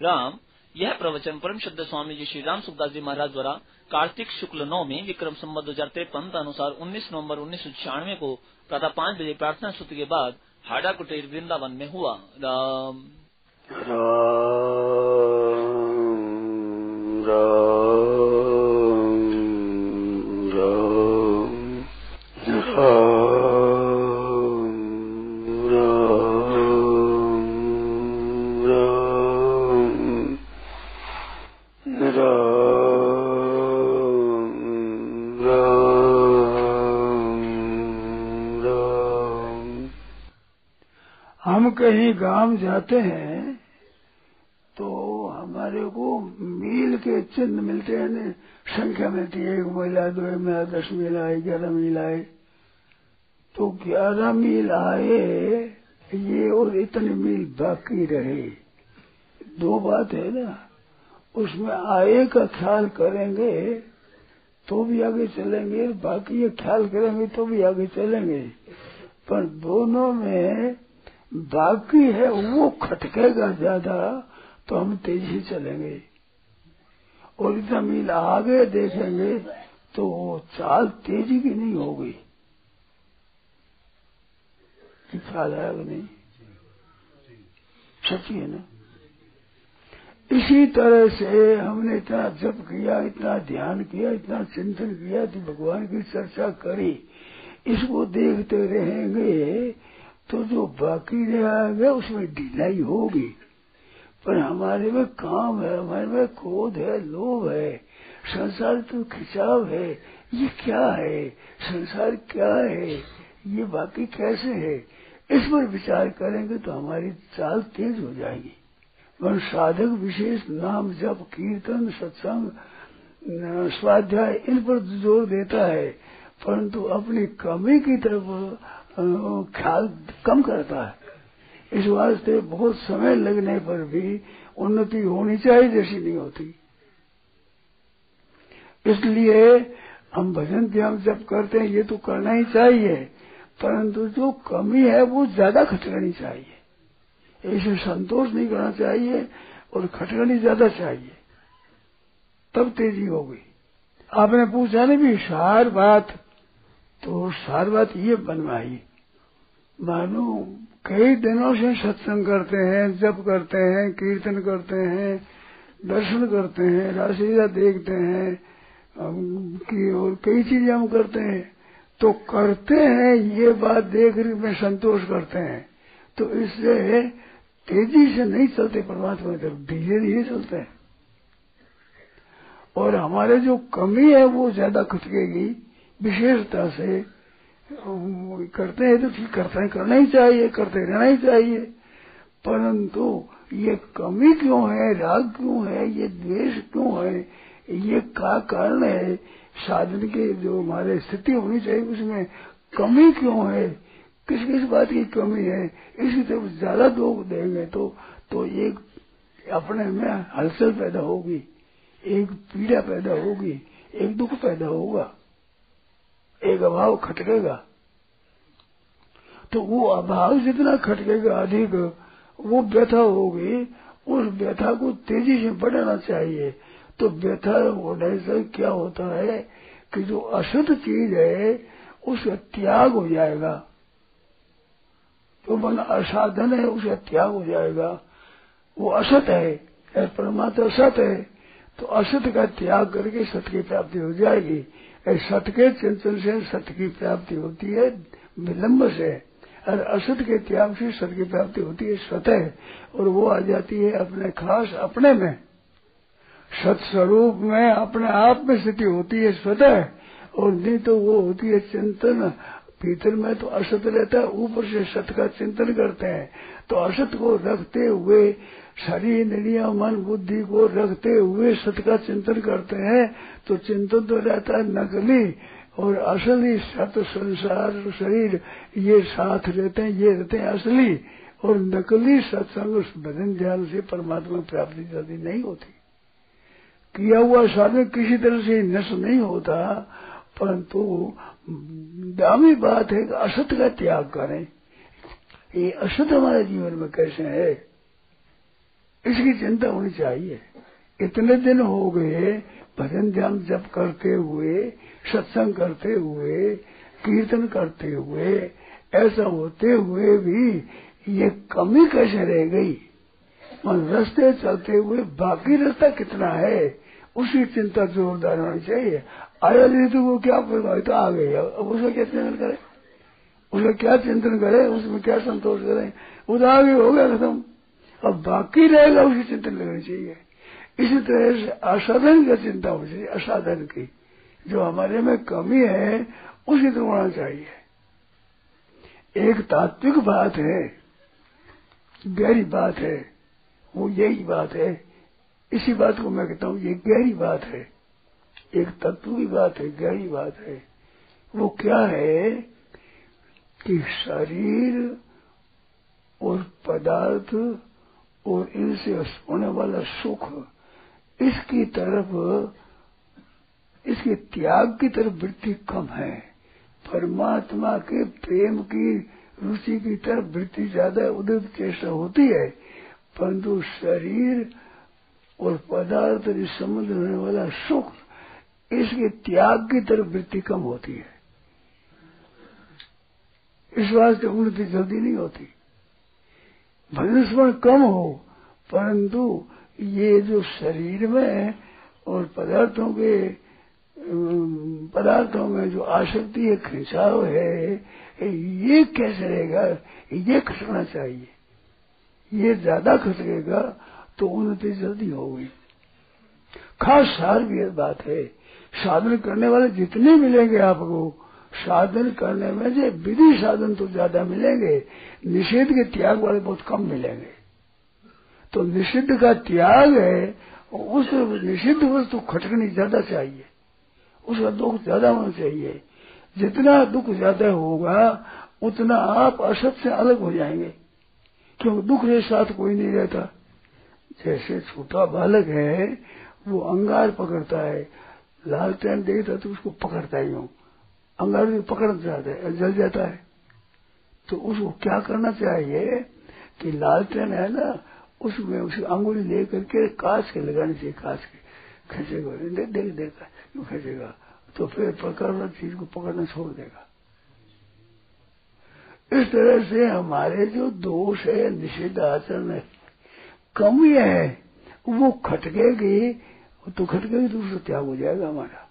राम, यह प्रवचन परम शुद्ध स्वामी जी श्री राम सुखदास जी महाराज द्वारा कार्तिक शुक्ल नौ में विक्रम संबत दो हज़ार तिरपन अनुसार उन्नीस नवंबर उन्नीस सौ छियानवे को प्रातः पाँच बजे प्रार्थना सूत्र के बाद हाडा कुटेर वृंदावन में हुआ। राम। राम राम। कहीं गाँव जाते हैं तो हमारे को मील के चिन्ह मिलते हैं संख्या मिलती है, एक महिला, दो महिला, दस मील आए ग्यारह मील आए तो ग्यारह मील आए, ये और इतने मील बाकी रहे। दो बात है ना, उसमें आए का ख्याल करेंगे तो भी आगे चलेंगे, बाकी ये ख्याल करेंगे तो भी आगे चलेंगे। पर दोनों में बाकी है, वो खटकेगा ज़्यादा तो हम तेज़ी चलेंगे। और इतना मील आगे देखेंगे तो वो चाल तेज़ी की नहीं होगी। ख्याल आएगा नहीं? सच्ची है ना? इसी तरह से हमने इतना जप किया, इतना ध्यान किया, इतना चिंतन किया तो भगवान की चर्चा करी। इसको देखते रहेंगे तो जो बाकी रहेगा उसमें ढिलाई होगी। पर हमारे में काम है, हमारे में क्रोध है, लोभ है, संसार तो खिंचाव है, ये क्या है? संसार क्या है? ये बाकी कैसे है? इस पर विचार करेंगे तो हमारी चाल तेज हो जाएगी। वह साधक विशेष नाम जप, कीर्तन, सत्संग स्वाध्याय, इन पर ज़ोर देता है, परंतु अपनी कमी की तरफ़ ख्याल कम करता है। इस वास्ते बहुत समय लगने पर भी उन्नति होनी चाहिए जैसी नहीं होती। इसलिए हम भजन ध्यान जब करते हैं, ये तो करना ही चाहिए, परंतु जो कमी है वो ज़्यादा खटकनी चाहिए। ऐसे संतोष नहीं करना चाहिए और खटकनी ज़्यादा चाहिए। तब तेज़ी होगी आपने पूछा नहीं भी, सार बात तो सार बात ये बनवाई, मानो कई दिनों से सत्संग करते हैं, जप करते हैं, कीर्तन करते हैं, दर्शन करते हैं राशिया देखते हैं कि और कई चीज़ें हम करते हैं। तो करते हैं, ये बात देख में संतोष करते हैं। तो इससे तेज़ी से नहीं चलते परमात्मा की तरफ़, धीरे धीरे चलते हैं। और हमारे जो कमी है, वो ज़्यादा खटकेगी। विशेषता से करते हैं तो ठीक, करते हैं, करना ही चाहिए, करते रहना ही चाहिए। परंतु ये कमी क्यों है, राग क्यों है, ये द्वेष क्यों है, ये का कारण है? साधन के जो हमारे स्थिति होनी चाहिए, उसमें कमी क्यों है? किस किस बात की कमी है? इसी तरफ़ ज़्यादा लोग देंगे तो तो एक अपने में हलचल पैदा होगी, एक पीड़ा पैदा होगी, एक दुख पैदा होगा। एक अभाव खटकेगा। तो वो अभाव जितना खटकेगा अधिक, वो व्यथा होगी। उस व्यथा को तेज़ी से बढ़ाना चाहिए। तो व्यथा होने से क्या होता है कि जो अशुद्ध चीज़ है उसका त्याग हो जाएगा। जो मन असाधन है उसका त्याग हो जाएगा। वो असत है परमात्मा असत है तो असत का त्याग करके सत्य की प्राप्ति हो जाएगी। सत्य के चिंतन से सत्य की प्राप्ति होती है विलम्ब से। और असत के त्याग से सत की प्राप्ति होती है, स्वतः। और वो आ जाती है अपने खास, अपने में। सत स्वरूप में अपने आप में स्थिति होती है, स्वतः। और नहीं तो वो होती है चिंतन भीतर में तो असत रहता है, ऊपर से सत का चिंतन करते हैं। तो असत को रखते हुए शरीर, इंद्रिया, मन, बुद्धि को रखते हुए सत का चिंतन करते हैं तो चिंतन तो रहता है नकली और असली सत संसार, शरीर, ये साथ रहते हैं, ये रहते हैं असली और नकली सत्संग भजन ध्यान से परमात्मा प्राप्ति जल्दी नहीं होती। किया हुआ साधन किसी तरह से नष्ट नहीं होता परंतु दामी बात है कि असत का त्याग करें। ये असत हमारे जीवन में कैसे है? इसकी चिंता होनी चाहिए। इतने दिन हो गए, भजन ध्यान जप करते हुए, सत्संग करते हुए, कीर्तन करते हुए, ऐसा होते हुए भी ये कमी कैसे रह गई? मन रास्ते चलते हुए बाकी रास्ता कितना है? उसकी चिंता जोरदार होनी चाहिए। आया ऋतु को क्या प्रभावित तो आ गई। अब उसका क्या चिंतन करे? उसका क्या चिंतन करे? उसमें क्या संतोष करे? वो तो आगे हो गया खत्म। अब बाकी रहेगा उसकी चिंतन करनी चाहिए। इसी तरह से असाधन की चिंता होनी चाहिए, असाधन की। जो हमारे में कमी है, उसी तरह होना चाहिए। एक तात्विक बात है, गहरी बात है, वो यही बात है। इसी बात को मैं कहता हूँ, ये गहरी बात है। एक तत्व की बात है, गहरी बात है। वो क्या है कि शरीर और पदार्थ और इनसे होने वाला सुख इसकी तरफ़, इसके त्याग की तरफ़ वृत्ति कम है। परमात्मा के प्रेम की रुचि की तरफ़ वृत्ति ज़्यादा उदित चेष्टा होती है, परंतु शरीर और पदार्थ संबंध होने वाला सुख इसके त्याग की तरफ़ वृत्ति कम होती है। इस वास्ते उन्नति जल्दी नहीं होती। भजन कम हो, परंतु ये जो शरीर में और पदार्थों के पदार्थों में जो आसक्ति है, खिंचाव है, ये कैसे रहेगा? ये खसना चाहिए। ये ज़्यादा खसकेगा तो उन्नति जल्दी होगी खास सार भी बात है, साधन करने वाले जितने मिलेंगे आपको, साधन करने में जो विधि साधन तो ज़्यादा मिलेंगे, निषेध के त्याग वाले बहुत कम मिलेंगे। तो निषिद्ध का त्याग है, उस निषिद्ध वस्तु खटकनी ज़्यादा चाहिए, उसका दुख ज़्यादा होना चाहिए। जितना दुख ज़्यादा होगा, उतना आप असत से अलग हो जाएँगे, क्योंकि दुख के साथ कोई नहीं रहता। जैसे छोटा बालक है, वो अंगार पकड़ता है। लाल टैन देखता तो उसको पकड़ता ही हूँ। अंगार भी पकड़ जाता है, जल जाता है। तो उसको क्या करना चाहिए कि लाल टैन है ना, उसमें उसे अंगुली ले करके कांच के लगाने चाहिए, कांच के। खींचेगा देख देख देगा, क्यों खींचेगा? तो फिर पकड़ना चीज़ को पकड़ना छोड़ देगा। इस तरह से हमारे जो दोष है निषिद्ध आचरण है कमी है। वो खटकेगी तो खटकेगी तो त्याग हो जाएगा हमारा।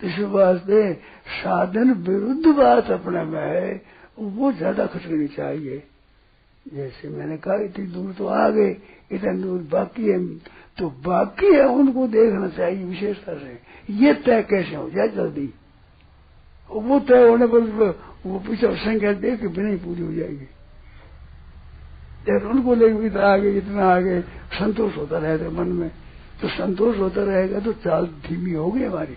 इस वास्ते साधन विरुद्ध बात अपने में है, वो ज़्यादा खटकनी चाहिए। जैसे मैंने कहा, इतनी दूर तो आ गए, इतना दूर बाकी है तो बाकी है, उनको देखना चाहिए विशेषता से। ये तय कैसे हो जाए जल्दी? वो तय होने पर वो पीछे संख्या देख के बिना ही पूरी हो जाएगी। जब उनको लेकर इतना आगे इतना आगे, संतोष होता रहेगा मन में। तो संतोष होता रहेगा तो चाल धीमी होगी हमारी।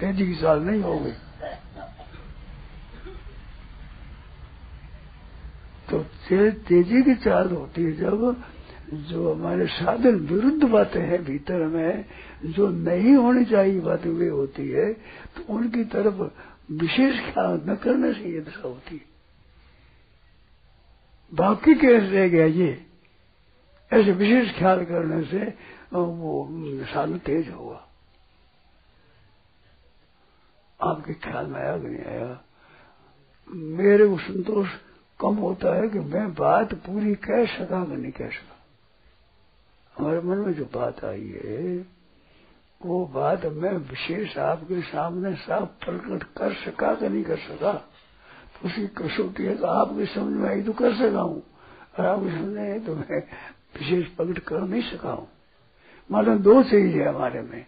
तेज़ी की चाल नहीं होगी तो तेज़ी की चाल होती है जब जो हमारे साधन विरुद्ध बातें हैं भीतर में, जो नहीं होनी चाहिए बातें वे होती है तो उनकी तरफ़ विशेष ख्याल न करने से ये दशा होती है। बाकी कैसे रह गया ये। ऐसे विशेष ख्याल करने से वो साधन तेज होगा। आपके ख्याल में आया कि नहीं आया? मेरे को संतोष कम होता है कि मैं बात पूरी कह सका कि नहीं कह सका। हमारे मन में जो बात आई है, वो बात मैं विशेष आपके सामने साफ़ प्रकट कर सका कि नहीं कर सका? उसकी कसौटी है तो आपके समझ में आई तो कर सका हूँ। और आपके समझ में तो मैं विशेष प्रकट कर नहीं सका हूँ। मतलब दो चीज़ है हमारे में।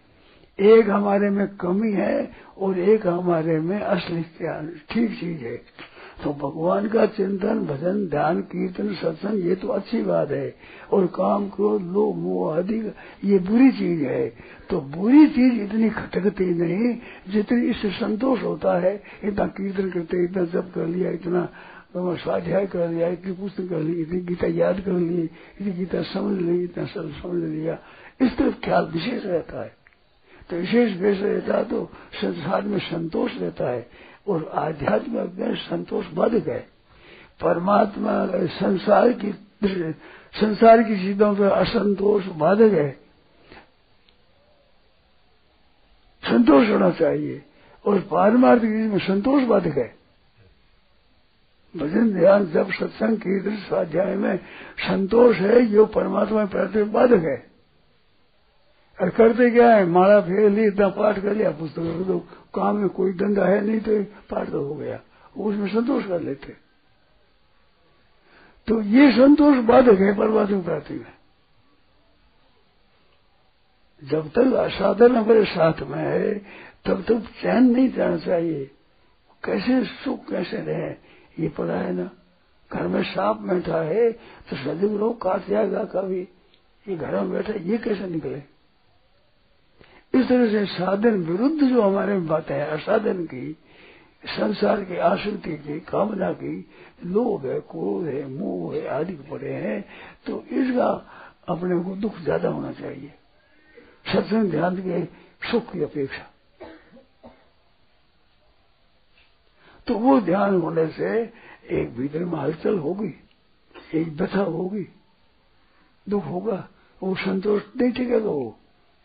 एक हमारे में कमी है और एक हमारे में असली ठीक चीज़ है। तो भगवान का चिंतन, भजन, ध्यान, कीर्तन, सत्संग, ये तो अच्छी बात है। और काम क्रोध लो मोह आदि ये बुरी चीज़ है। तो बुरी चीज़ इतनी खटकती नहीं, जितनी इससे संतोष होता है, इतना कीर्तन करते, इतना जप कर लिया, इतना स्वाध्याय कर लिया, इतनी पुस्तक कर ली, इतनी गीता याद कर ली, इतनी गीता समझ ली, इतना सब समझ लिया। इस तरफ़ ख्याल विशेष रहता है। तो विशेष वेश रहता है तो संसार में संतोष रहता है। और आध्यात्म में संतोष बढ़ गए। परमात्मा संसार की संसार की चीज़ों पर असंतोष बाधक है संतोष होना चाहिए। और पारमार्थिक में संतोष बाधक है भजन, ध्यान जब सत्संग, कीर्तन, स्वाध्याय में संतोष है जो परमात्मा में प्रति बाधक है और करते क्या है? माला फेर ली, इतना पाठ कर लिया, पुस्तक काम में कोई धंधा है नहीं तो पाठ तो हो गया। उसमें संतोष कर लेते। तो ये संतोष बाधक है परमात्मा प्राप्ति में। जब तक असाधन हमारे साथ में है, तब तक चैन नहीं जाना चाहिए। कैसे सुख कैसे रहे? ये पता है ना। घर में सांप बैठा है तो सदिक लोग काट जाएगा कभी। ये घर में बैठा, ये कैसे निकले? इस तरह से साधन विरुद्ध जो हमारे में बातें हैं, असाधन की, संसार की आसक्ति की, कामना की, लोभ है, क्रोध है, मोह है, आदि पड़े हैं तो इसका अपने को दुख ज़्यादा होना चाहिए। सत्संग ध्यान के सुख की अपेक्षा। तो वो ध्यान होने से एक भीतर में हलचल होगी, एक व्यथा होगी, दुख होगा, वो संतोष नहीं टिकेगा वो।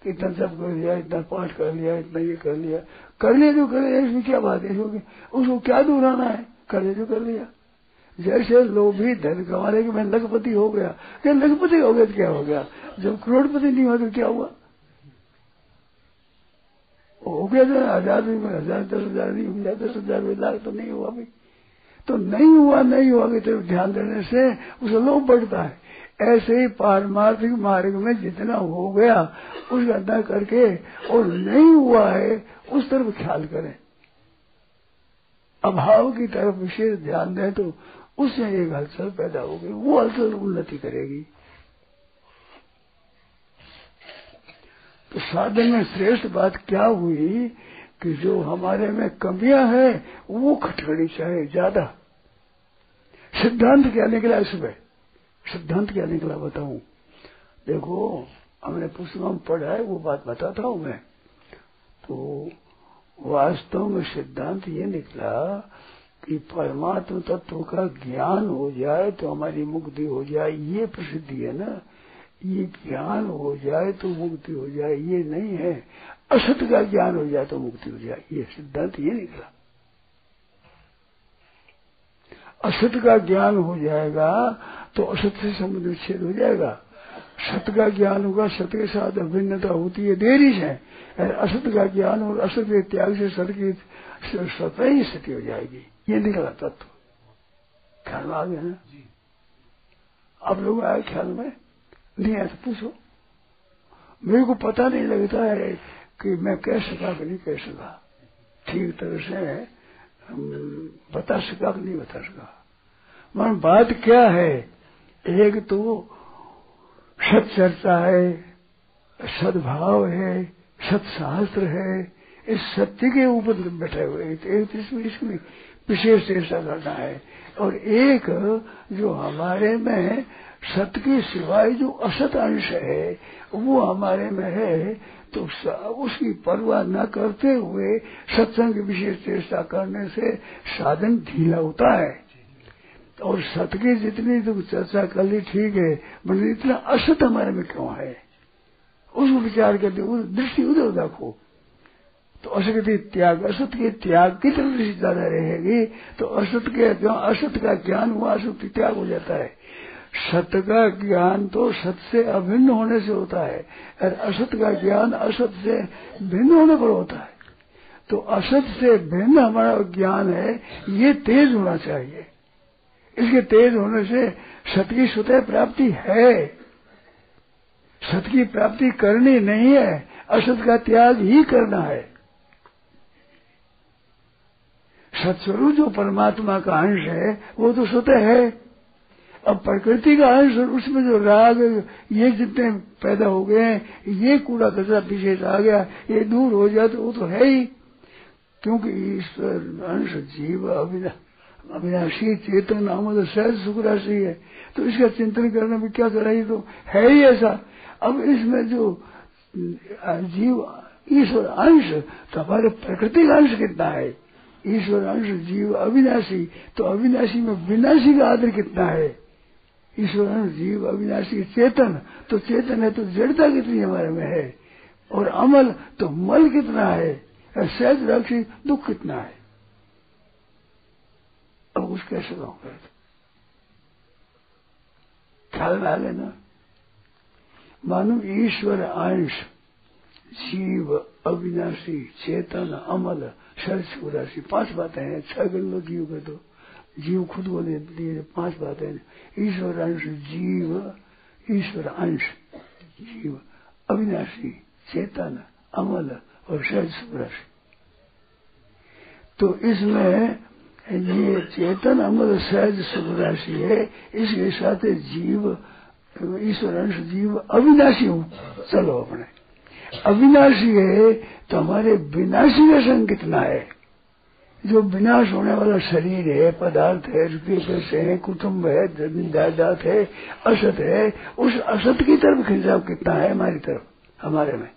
इतना जब कर लिया, इतना पाठ कर लिया, इतना ये कर लिया। कर लिया जो कर लिया इसमें क्या बात है? उसको क्या दोहराना है? कर लिया जो कर लिया। जैसे लोभी धन कमाने के मैं लखपति हो गया। क्या लखपति हो गया तो क्या हो गया? जब करोड़पति नहीं हुआ तो क्या हुआ? हो गया तो हज़ार में हज़ार दस हज़ार नहीं हुआ दस हज़ार में लाख तो नहीं हुआ भाई। तो नहीं हुआ नहीं हुआ तरफ़ ध्यान देने से उसे लोभ बढ़ता है। ऐसे ही पारमार्थिक मार्ग में जितना हो गया, उस न करके, और नहीं हुआ है, उस तरफ़ ख्याल करें। अभाव की तरफ़ विशेष ध्यान दें तो उससे एक हलचल पैदा होगी, वो हलचल उन्नति करेगी। तो साधन में श्रेष्ठ बात क्या हुई कि जो हमारे में कमियाँ हैं, वो खटखड़ी चाहे ज़्यादा। सिद्धांत क्या निकला इसमें सिद्धांत क्या निकला बताऊँ। देखो, हमने पुस्तकों में पढ़ा है, वो बात बताता हूँ मैं। तो वास्तव में सिद्धांत ये निकला कि परमात्मा तत्व का ज्ञान हो जाए तो हमारी मुक्ति हो जाए। ये प्रसिद्धि है ना? ये ज्ञान हो जाए तो मुक्ति हो जाए। ये नहीं है। असत का ज्ञान हो जाए तो मुक्ति हो जाए। ये सिद्धांत ये निकला। असत का ज्ञान हो जाएगा तो असत से संबंध विच्छेद हो जाएगा। सत का ज्ञान होगा सत के साथ अभिन्नता होती है देरी से। असत का ज्ञान और असत के त्याग से सत की स्वतः ही स्थिति हो जाएगी। ये निकला तत्व। ख्याल में आ गया ना? आप लोग आए ख्याल में? नहीं आया तो पूछो। मेरे को पता नहीं लगता है कि मैं कह सका कि नहीं कह सका। ठीक तरह से बता सका कि नहीं बता सका। मन बात क्या है? एक तो सत चर्चा है, सद्भाव है, सत्शास्त्र है, इस सत्य के ऊपर बैठे हुए एक तो इसमें इसमें विशेष चर्चा करना है। और एक जो हमारे में सत्य के सिवाय जो असत अंश है, वो हमारे में है तो उसकी परवाह न करते हुए सत्संग विशेष चेष्टा करने से साधन ढीला होता है। और सत की जितनी तुम चर्चा कर ली, ठीक है, मगर इतना असत हमारे में क्यों है? उसको विचार करते, उस दृष्टि उधर रखो तो असत त्याग, असत के त्याग की तरफ़ दृष्टि ज़्यादा रहेगी तो असत के क्यों असत का ज्ञान हुआ, असत त्याग हो जाता है। सत का ज्ञान तो सत से अभिन्न होने से होता है, और असत का ज्ञान असत से भिन्न होने पर होता है। तो असत से भिन्न हमारा ज्ञान है, ये तेज होना चाहिए। इसके तेज होने से सत की स्वतः प्राप्ति है। सत की प्राप्ति करनी नहीं है, असत का त्याग ही करना है। सत्स्वरूप जो परमात्मा का अंश है, वो तो स्वतः है। अब प्रकृति का अंश उसमें जो राग, ये जितने पैदा हो गए हैं, ये कूड़ा कचरा विशेष आ गया, ये दूर हो जाए तो वो तो है ही। क्योंकि ईश्वर, अंश, जीव अविना अविनाशी चेतन नाम तो सहज सुख राशि है। तो इसका चिंतन करने में क्या कराइए तो है ही ऐसा। अब इसमें जो जीव, ईश्वर अंश तो हमारे प्रकृति का अंश कितना है? ईश्वर अंश, जीव अविनाशी तो अविनाशी में विनाशी का आदर कितना है? ईश्वर अंश, जीव अविनाशी चेतन तो चेतन है तो जड़ता कितनी हमारे में है? और अमल तो मल कितना है? सहज राक्षी दुख कितना है? अब उस कैसे कहूँगा ख्याल में आ लेना मानो ईश्वर, अंश, जीव, अविनाशी, चेतन, अमल सर्च उदासी, पाँच बातें हैं। छह गण जीव के तो जीव खुद को दे दिए पाँच बातें ईश्वर, अंश, जीव, ईश्वर, अंश, जीव, अविनाशी, चेतन, अमल और सहज राशि तो इसमें ये चेतन अमर सहज सुख राशि है, इसके साथ जीव, ईश्वर, अंश, जीव अविनाशी हूँ। चलो अपने। अविनाशी है तो हमारे विनाशी का संग कितना है? जो विनाश होने वाला शरीर है, पदार्थ है, रुपये पैसे है कुटुम्ब है ज़मीन जायदाद है, असत है, उस असत की तरफ़ खिंचाव कितना है हमारी तरफ़, हमारे में?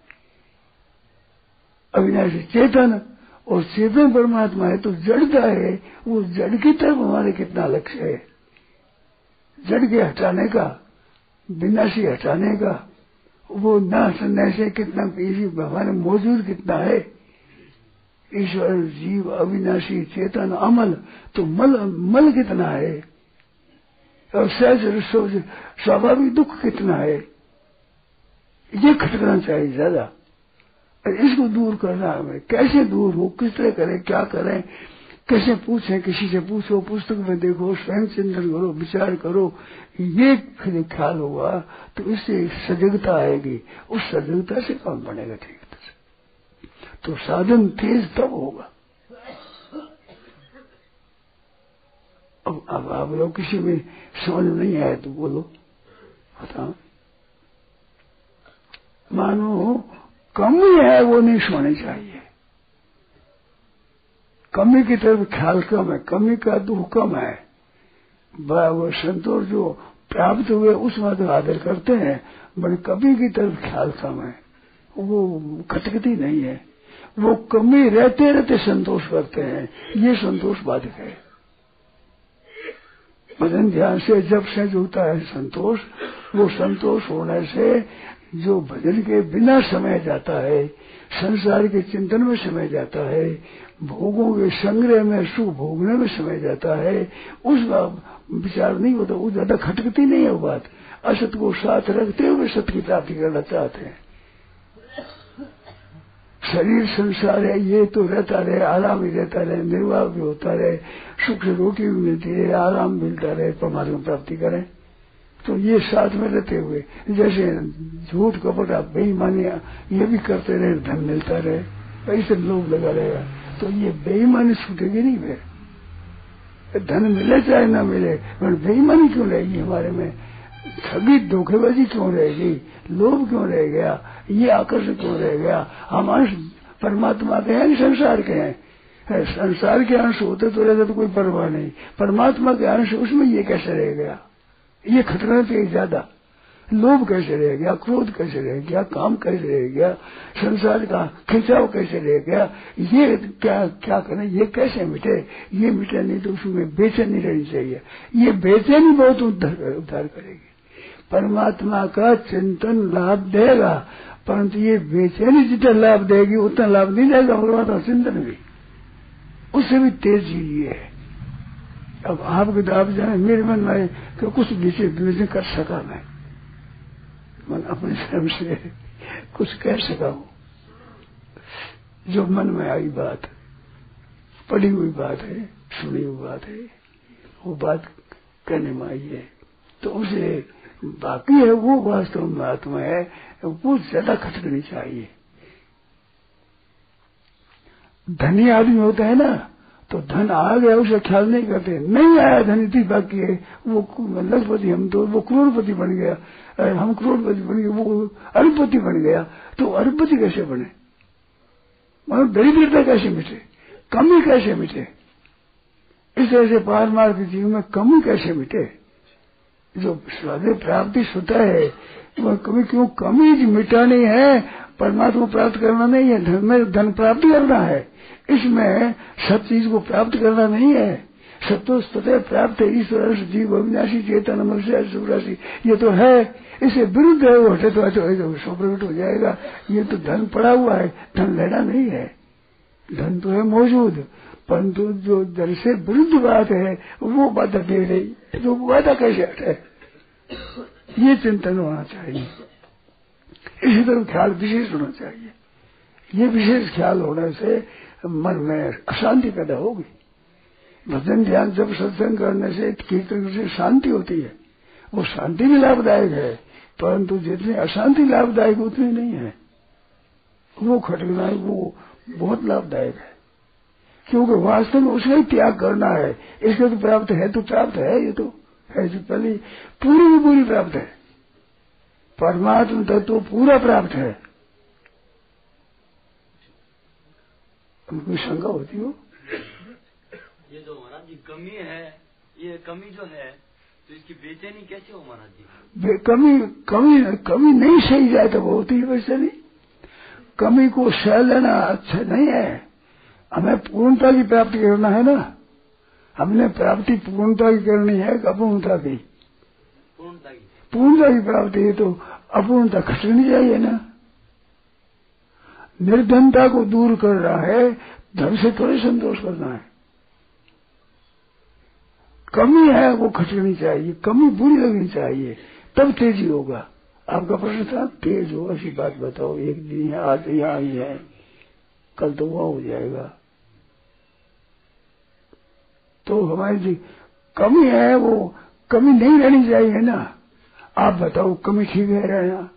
अविनाशी चेतन। और चेतन परमात्मा है तो जड़ता है, वो जड़ की तरफ़ हमारे कितना लक्ष्य है। जड़ के हटाने का विनाशी हटाने का, वो न सुनने से कितना हमारे मौजूद कितना है। ईश्वर, जीव, अविनाशी, चेतन, अमल तो मल मल कितना है? और सहज स्वाभाविक दुख कितना है? ये खटकना चाहिए ज़्यादा। इसको दूर करना हमें। कैसे दूर हो? किस तरह करें? क्या करें? कैसे पूछें? किसी से पूछो, पुस्तक में देखो स्वयं चिंतन करो, विचार करो। ये फिर ख्याल होगा तो इससे सजगता आएगी। उस सजगता से काम बनेगा, ठीक तरह तो साधन तेज तब होगा। अब अब आप लोग किसी में समझ नहीं आए तो बोलो। बताओ। मानो कमी है वो नहीं सोनी चाहिए। कमी की तरफ़ ख्याल कम है, कमी का दुख कम है। वो संतोष जो प्राप्त हुए उसमें तो आदर करते हैं, बट कमी की तरफ़ ख्याल कम है। वो खटकती नहीं है। वो कमी रहते रहते संतोष करते हैं। ये संतोष बाधक है। भजन ध्यान से जब से होता है संतोष, वो संतोष होने से जो भजन के बिना समय जाता है, संसार के चिंतन में समय जाता है, भोगों के संग्रह में, सुख भोगने में समय जाता है, उस विचार नहीं होता वो ज़्यादा खटकती नहीं है वो बात। असत को साथ रखते हुए सत्य की प्राप्ति करना चाहते हैं। शरीर संसार है, ये तो रहता रहे, आराम ही रहता रहे, निर्वाह भी होता रहे, सुख से रोटी भी मिलती रहे, आराम मिलता रहे, परमात्मा प्राप्ति करें। तो ये साथ में रहते हुए, जैसे झूठ कपड़ा बेईमानी ये भी करते रहे, धन मिलता रहे, पैसे लोग लगा रहेगा। तो ये बेईमानी छूटेगी नहीं फिर। धन मिले चाहे ना मिले, पर बेईमानी क्यों रहेगी हमारे में? ठगी, धोखेबाजी क्यों रहेगी? लोभ क्यों रह गया? ये आकर्षण क्यों रह गया? हम अंश, परमात्मा के हैं, संसार के हैं, संसार के अंश होते तो रहते तो कोई परवाह नहीं। परमात्मा के अंश, उसमें ये कैसे रह गया? ये खतरा चाहिए ज़्यादा। लोभ कैसे रह गया? क्रोध कैसे रह गया? काम कैसे रह गया? संसार का खिंचाव कैसे रह गया? ये क्या क्या करें? ये कैसे मिटे? ये मिटे नहीं तो उसमें बेचैनी रहनी चाहिए। ये बेचैनी बहुत उद्धार उद्धार करेगी। परमात्मा का चिंतन लाभ देगा, परंतु ये बेचैनी जितना लाभ देगी, उतना लाभ नहीं देगा। परमात्मा चिंतन भी। उससे भी तेज़ी ये है। अब आपके तो आप जाने, मेरे मन में कि कुछ नीचे विवेचन कर सका मैं। मन अपने स्वयं से कुछ कह सका हूँ। जो मन में आई बात, पढ़ी हुई बात है, सुनी हुई बात है, वो बात कहने में आई है तो उसे बाकी है, वो वास्तव में आत्मा है, वो ज़्यादा खटकनी चाहिए। धनी आदमी होता है ना तो धन आ गया, उसे ख्याल नहीं करते। नहीं आया धन, इतनी बाकी है। वो लखपति, हम तो वो करोड़पति बन गया। हम करोड़पति बन गए, वो अरबपति बन गया। तो अरबपति कैसे बने? मतलब दरिद्रता कैसे मिटे? कमी कैसे मिटे? इस तरह से पारमार्थ जीवन में कमी कैसे मिटे? जो हृदय प्राप्ति स्वतः है, वह कभी क्यों कमी मिटानी है? परमात्मा प्राप्त करना नहीं है, धन में धन प्राप्ति करना है। इसमें सब चीज़ को प्राप्त करना नहीं है। सब तो स्वतः प्राप्त है ईश्वर जीव, अविनाशी, चेतन, मनुष्य शिवराशि ये तो है। इसे विरुद्ध है वो हटे तो सौ प्रकट हो जाएगा। ये तो धन पड़ा हुआ है, धन लेना नहीं है। धन तो है मौजूद, परंतु जो धन से विरुद्ध बात है, वो बाधा दे रही तो बाधा कैसे हटे? ये चिंतन होना चाहिए। इसी तरह ख्याल विशेष होना चाहिए। ये विशेष ख्याल होने से मन में अशांति पैदा होगी। भजन, ध्यान जब सत्संग करने से, कीर्तन से शांति होती है। वो शांति भी लाभदायक है, परंतु जितनी अशांति लाभदायक, उतनी नहीं है। वो खटकना, वो बहुत लाभदायक है। क्योंकि वास्तव में उसका ही त्याग करना है। इसका तो प्राप्त है तो प्राप्त है, ये तो है जो पहले पूरी की पूरी प्राप्त है। परमात्मा तत्व पूरा प्राप्त है। कोई शंका होती हो। ये जो महाराज जी कमी है ये कमी जो है तो इसकी बेचैनी कैसे हो महाराज जी? कमी कमी कमी नहीं सही जाए तो होती है वैसे नहीं कमी को सह लेना अच्छा नहीं है। हमें पूर्णता की प्राप्ति करना है ना। हमने प्राप्ति पूर्णता की करनी है अपूर्णता की? पूर्णता की। पूर्णता की प्राप्ति है तो अपूर्णता खटनी चाहिए ना। निर्धनता को दूर कर रहा है, धन से थोड़े संतोष करना है। कमी है वो खटनी चाहिए, कमी बुरी लगनी चाहिए, तब तेज़ी होगा। आपका प्रश्न था, तेज हो, ऐसी बात बताओ, एक दिन है, आज यहाँ ही है, कल तो वहाँ हो जाएगा। तो हमारी जी, कमी है वो, कमी नहीं रहनी चाहिए ना। आप बताओ, कमी ठीक है रहना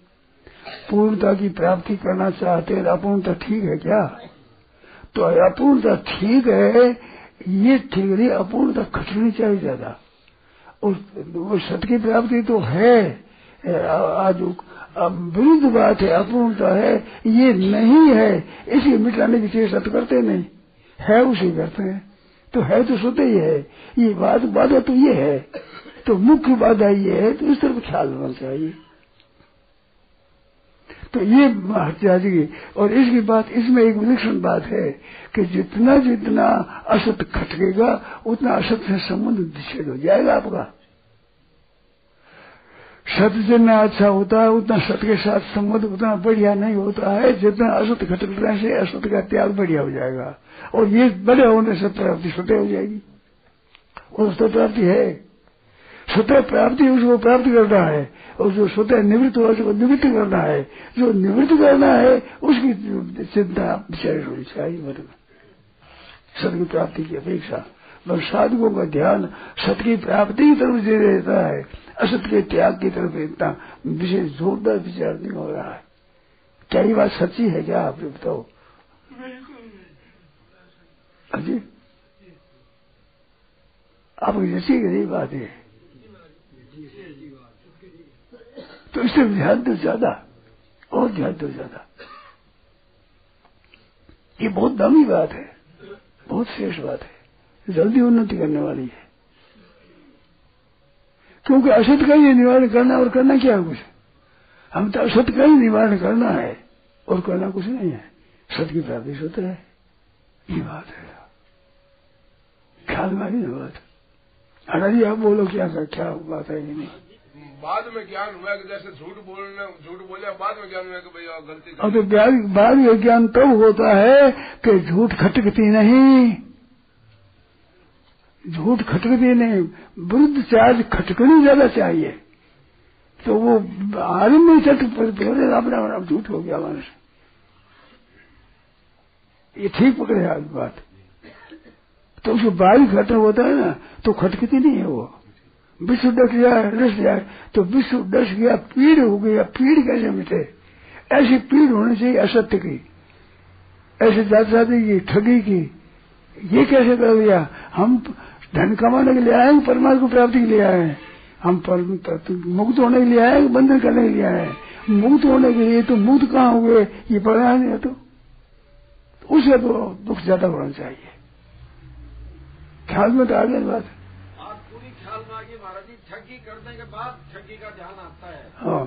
पूर्णता की प्राप्ति करना चाहते हैं, अपूर्णता ठीक है क्या? तो अपूर्णता ठीक है, ये ठीक नहीं, अपूर्णता खटनी चाहिए ज़्यादा। वो सत की प्राप्ति तो है, आज विरुद्ध बात है, अपूर्णता है, ये नहीं है इसे मिटाने की चेष्टा तो करते नहीं, है उसे करते हैं। तो है तो सोते ही है, ये बात, बाधा तो ये है तो मुख्य बाधा ये है तो इस तरफ़ ख्याल होना चाहिए। तो ये की और इसकी बात इसमें एक विलक्षण बात है कि जितना जितना असत खटकेगा, उतना असत से संबंध निषेध हो जाएगा आपका। सत्य जितना अच्छा होता है, उतना सत्य के साथ संबंध उतना बढ़िया नहीं होता है। जितना असत खटकने से असत का त्याग बढ़िया हो जाएगा। और ये बड़े होने से प्राप्ति छोटे हो जाएगी। और स्वतः प्राप्ति है। स्वतः प्राप्ति उसको प्राप्त करना है, और जो स्वतः निवृत्त हुआ, उसको निवृत्त करना है। जो निवृत्त करना है, उसकी चिंता विचार होनी चाहिए मन में सत की प्राप्ति की अपेक्षा। और साधुओं का ध्यान सत की प्राप्ति की तरफ़ दे रहता है, असत के त्याग की तरफ़ इतना विशेष जोरदार विचार नहीं हो रहा है। क्या ये बात सच्ची है क्या, आप बताओ? अजी आपकी जैसी गरीब बात है। तो इससे ध्यान दो ज़्यादा, और ध्यान दो ज़्यादा। ये बहुत दामी बात है, बहुत श्रेष्ठ बात है। जल्दी उन्नति करने वाली है। क्योंकि असत का ही निवारण करना और करना क्या है कुछ? हम तो असत का ही निवारण करना है, और करना कुछ नहीं है। सत की प्राप्ति होता है। ये बात है। ख्याल में ना बात? अरे आप बोलो क्या क्या बात है कि नहीं? बाद में ज्ञान हुआ कि जैसे झूठ बोलने झूठ बोले बाद में ज्ञान हुआ कि भैया गलती अब तो बाद में ज्ञान तब तो होता है कि झूठ खटकती नहीं। झूठ खटकती नहीं वृद्ध चार्ज खटकनी ज़्यादा चाहिए। तो वो आरंभ में चट अपना अपना झूठ हो गया मनुष्य ये ठीक पकड़े आज बात। तो उसको बारी खत्म होता है ना तो खटकती नहीं है वो। विश्व डस जाए डस जाए तो विश्व डस गया, पीड़ हो गया, पीड़ कैसे मिटे? ऐसी पीड़ होनी चाहिए, असत्य की। ऐसे जात जाति की, ठगी की, ये कैसे कर दिया हम धन कमाने के लिए आए हैं, परमात्मा को प्राप्ति के लिए आए हैं। हम मुक्त होने के लिए आए हैं, बंधन करने के लिए आए हैं। मुक्त होने के लिए तो मुक्त कहाँ हुए? ये पढ़ा नहीं है तो। उसे तो दुख ज़्यादा होना चाहिए। ख्याल में तो आ गया बात पूरी ख्याल में आ गई महाराज जी ठगी करने के बाद ठगी का ध्यान आता है। हाँ।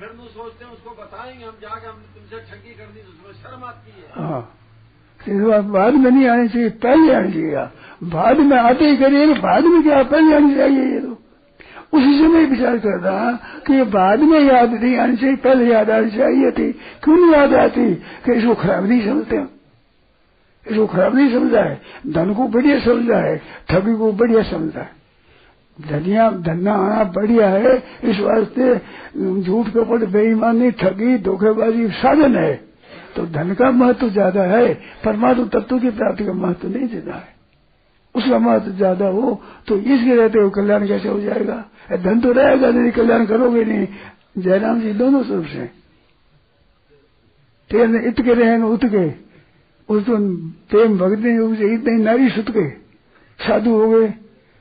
फिर वो सोचते हैं उसको बताएँगे हम जाके हम तुमसे ठगी करनी तो उसमें शर्म आती है। हाँ। बात बाद में नहीं आनी चाहिए पहले आनी चाहिए। बाद में आते ही करिए बाद में क्या पहले आनी चाहिए ये तो। उसी समय विचार कर रहा कि ये बाद में याद नहीं आनी चाहिए पहले याद आनी चाहिए थी। क्यों नहीं याद आती कि इसको खराब नहीं समझते इसको खराब नहीं समझा है, धन को बढ़िया समझा है, ठगी को बढ़िया समझा है। धनिया, धन्ना आना बढ़िया है, इस वास्ते झूठ कपट बेईमानी, ठगी, धोखेबाजी साधन है। तो धन का महत्व ज़्यादा है, परमात्मा तत्व की प्राप्ति का महत्व नहीं ज़्यादा है। उसका महत्व ज़्यादा हो तो इसके रहते हुए कल्याण कैसे हो जाएगा? धन तो रहेगा, यदि कल्याण करोगे नहीं, जयराम जी दोनों स्वरूप से। तेल इत के रहे उत के उस तो प्रेम भक्ति इतने नारी सुत गए साधु हो गए।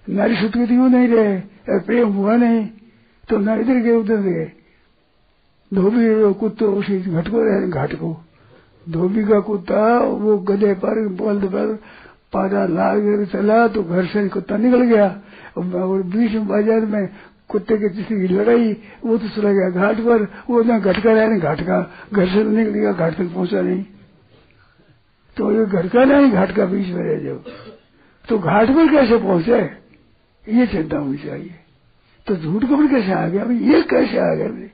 नारी सुत के तो यूँ नहीं रहे प्रेम हुआ नहीं। तो न इधर गए, उधर गए। धोबी कुत्तो उसी घट को रहे घाट को धोबी का कुत्ता, वो गधे पर, बल्द पर पाजा लाग चला तो घर से कुत्ता निकल गया। और बीच बाज़ार में कुत्ते के किसी की लड़ाई, वो तो चला गया घाट पर। वो ना घट का रहा, घाट का। घर से तो निकल गया, घाट तक पहुँचा नहीं। तो ये घर का नहीं, घाट का बीच में रह जाओ। तो घाट पर कैसे पहुँचे? ये चिंता होनी चाहिए तो झूठ कपड़ कैसे आ गया? ये कैसे आ गया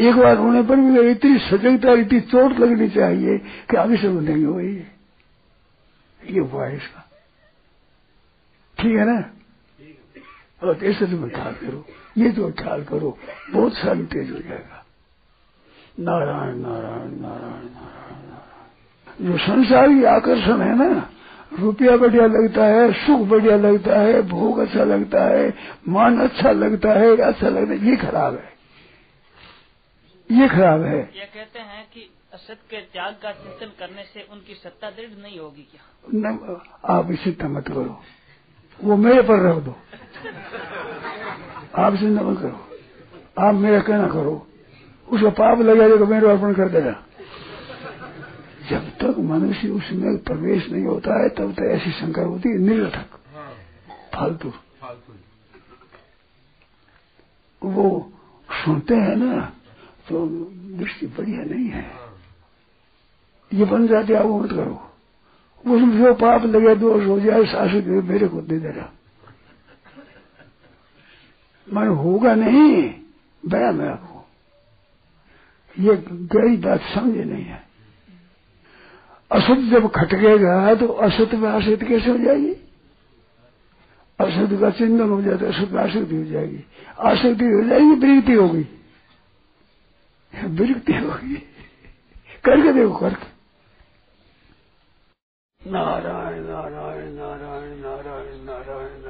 एक बार होने पर भी इतनी सजगता, इतनी चोट लगनी चाहिए कि आगे से नहीं हो ये ये हुआ है इसका। ठीक है ना? और ऐसे तो ख्याल करो। ये तो ख्याल करो। बहुत सारी तेज हो जाएगा। नारायण नारायण नारायण नारायण। जो संसारी आकर्षण है ना रुपया बढ़िया लगता है सुख बढ़िया लगता है भोग अच्छा लगता है मान अच्छा लगता है अच्छा लगता है ये खराब है। ये खराब है। ये कहते हैं कि असत के त्याग का चिंतन करने से उनकी सत्ता दृढ़ नहीं होगी क्या? न, आप इसे मत करो। वो मेरे पर रख दो। आप चिंता मत करो। आप मेरा कहना करो। उसका पाप लगा देगा मेरे अर्पण कर देगा जब तक मनुष्य उसमें प्रवेश नहीं होता है तब तक ऐसी शंका होती है निरर्थक फालतू। वो सुनते हैं ना तो दृष्टि बढ़िया नहीं है। ये बन जाते आप मत करो। उसमें जो पाप लगे दोष हो जाए शासक मेरे को दे देना। मन होगा नहीं बया मैं आपको। ये गई बात समझे नहीं है। असत जब खटकेगा तो असत में आश्रित कैसे हो जाएगी? असत का चिंतन हो जाए तो असत में आसक्ति हो जाएगी। आसक्ति हो जाएगी, विरक्ति होगी। विरक्ति होगी। करके देखो, करके। नारायण नारायण नारायण नारायण नारायण नारायण।